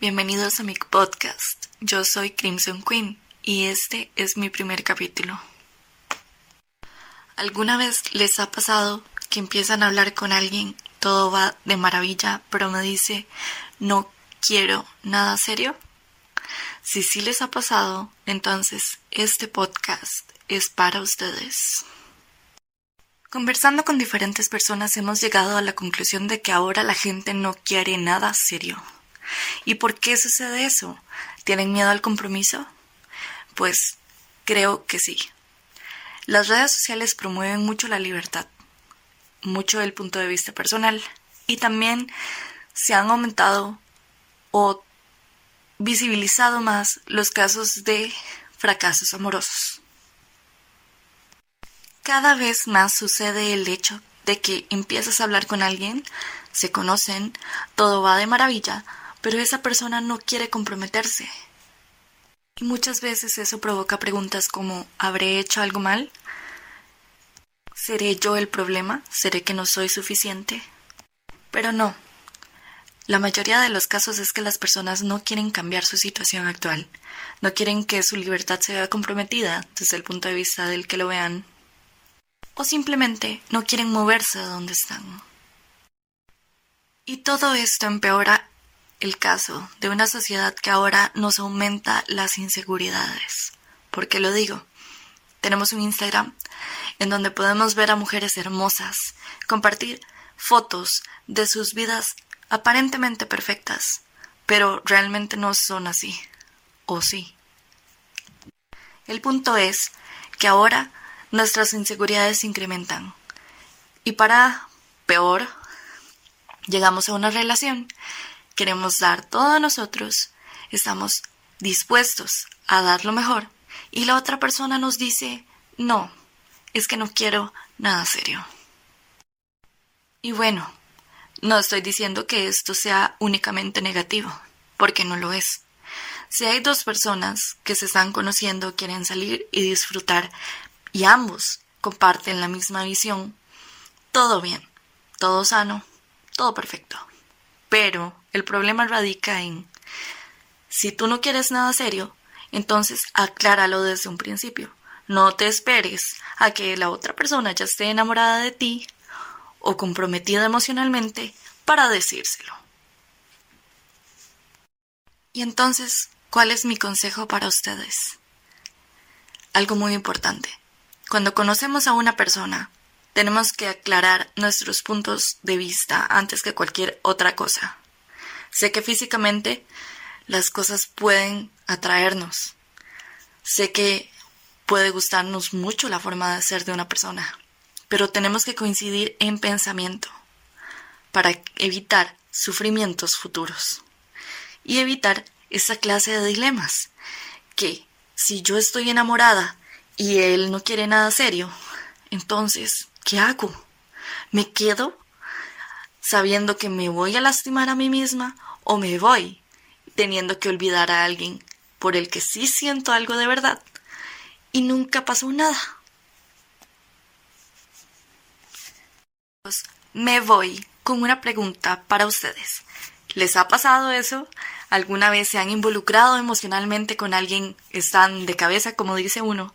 Bienvenidos a mi podcast. Yo soy Crimson Queen y este es mi primer capítulo. ¿Alguna vez les ha pasado que empiezan a hablar con alguien, todo va de maravilla, pero me dice, no quiero nada serio? Si sí les ha pasado, entonces este podcast es para ustedes. Conversando con diferentes personas hemos llegado a la conclusión de que ahora la gente no quiere nada serio. ¿Y por qué sucede eso? ¿Tienen miedo al compromiso? Pues creo que sí. Las redes sociales promueven mucho la libertad, mucho el punto de vista personal y también se han aumentado o visibilizado más los casos de fracasos amorosos. Cada vez más sucede el hecho de que empiezas a hablar con alguien, se conocen, todo va de maravilla, pero esa persona no quiere comprometerse. Y muchas veces eso provoca preguntas como ¿habré hecho algo mal? ¿Seré yo el problema? ¿Seré que no soy suficiente? Pero no. La mayoría de los casos es que las personas no quieren cambiar su situación actual, no quieren que su libertad se vea comprometida desde el punto de vista del que lo vean, o simplemente no quieren moverse de donde están. Y todo esto empeora el caso de una sociedad que ahora nos aumenta las inseguridades. ¿Por qué lo digo? Tenemos un Instagram en donde podemos ver a mujeres hermosas compartir fotos de sus vidas aparentemente perfectas, pero realmente no son así. ¿O sí? El punto es que ahora nuestras inseguridades se incrementan. Y para peor, llegamos a una relación queremos dar todo nosotros, estamos dispuestos a dar lo mejor y la otra persona nos dice, no, es que no quiero nada serio. Y bueno, no estoy diciendo que esto sea únicamente negativo, porque no lo es. Si hay dos personas que se están conociendo, quieren salir y disfrutar, y ambos comparten la misma visión, todo bien, todo sano, todo perfecto. Pero el problema radica en, si tú no quieres nada serio, entonces acláralo desde un principio. No te esperes a que la otra persona ya esté enamorada de ti o comprometida emocionalmente para decírselo. Y entonces, ¿cuál es mi consejo para ustedes? Algo muy importante. Cuando conocemos a una persona, tenemos que aclarar nuestros puntos de vista antes que cualquier otra cosa. Sé que físicamente las cosas pueden atraernos. Sé que puede gustarnos mucho la forma de ser de una persona, pero tenemos que coincidir en pensamiento para evitar sufrimientos futuros y evitar esa clase de dilemas que si yo estoy enamorada y él no quiere nada serio, entonces, ¿qué hago? ¿Me quedo sabiendo que me voy a lastimar a mí misma o me voy teniendo que olvidar a alguien por el que sí siento algo de verdad y nunca pasó nada. Me voy con una pregunta para ustedes. ¿Les ha pasado eso? ¿Alguna vez se han involucrado emocionalmente con alguien, están de cabeza, como dice uno,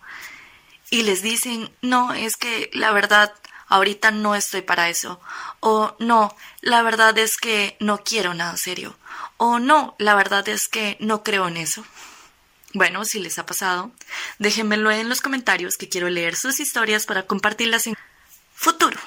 y les dicen, no, es que la verdad ahorita no estoy para eso. O no, la verdad es que no quiero nada serio. O no, la verdad es que no creo en eso. Bueno, si les ha pasado, déjenmelo en los comentarios que quiero leer sus historias para compartirlas en futuro.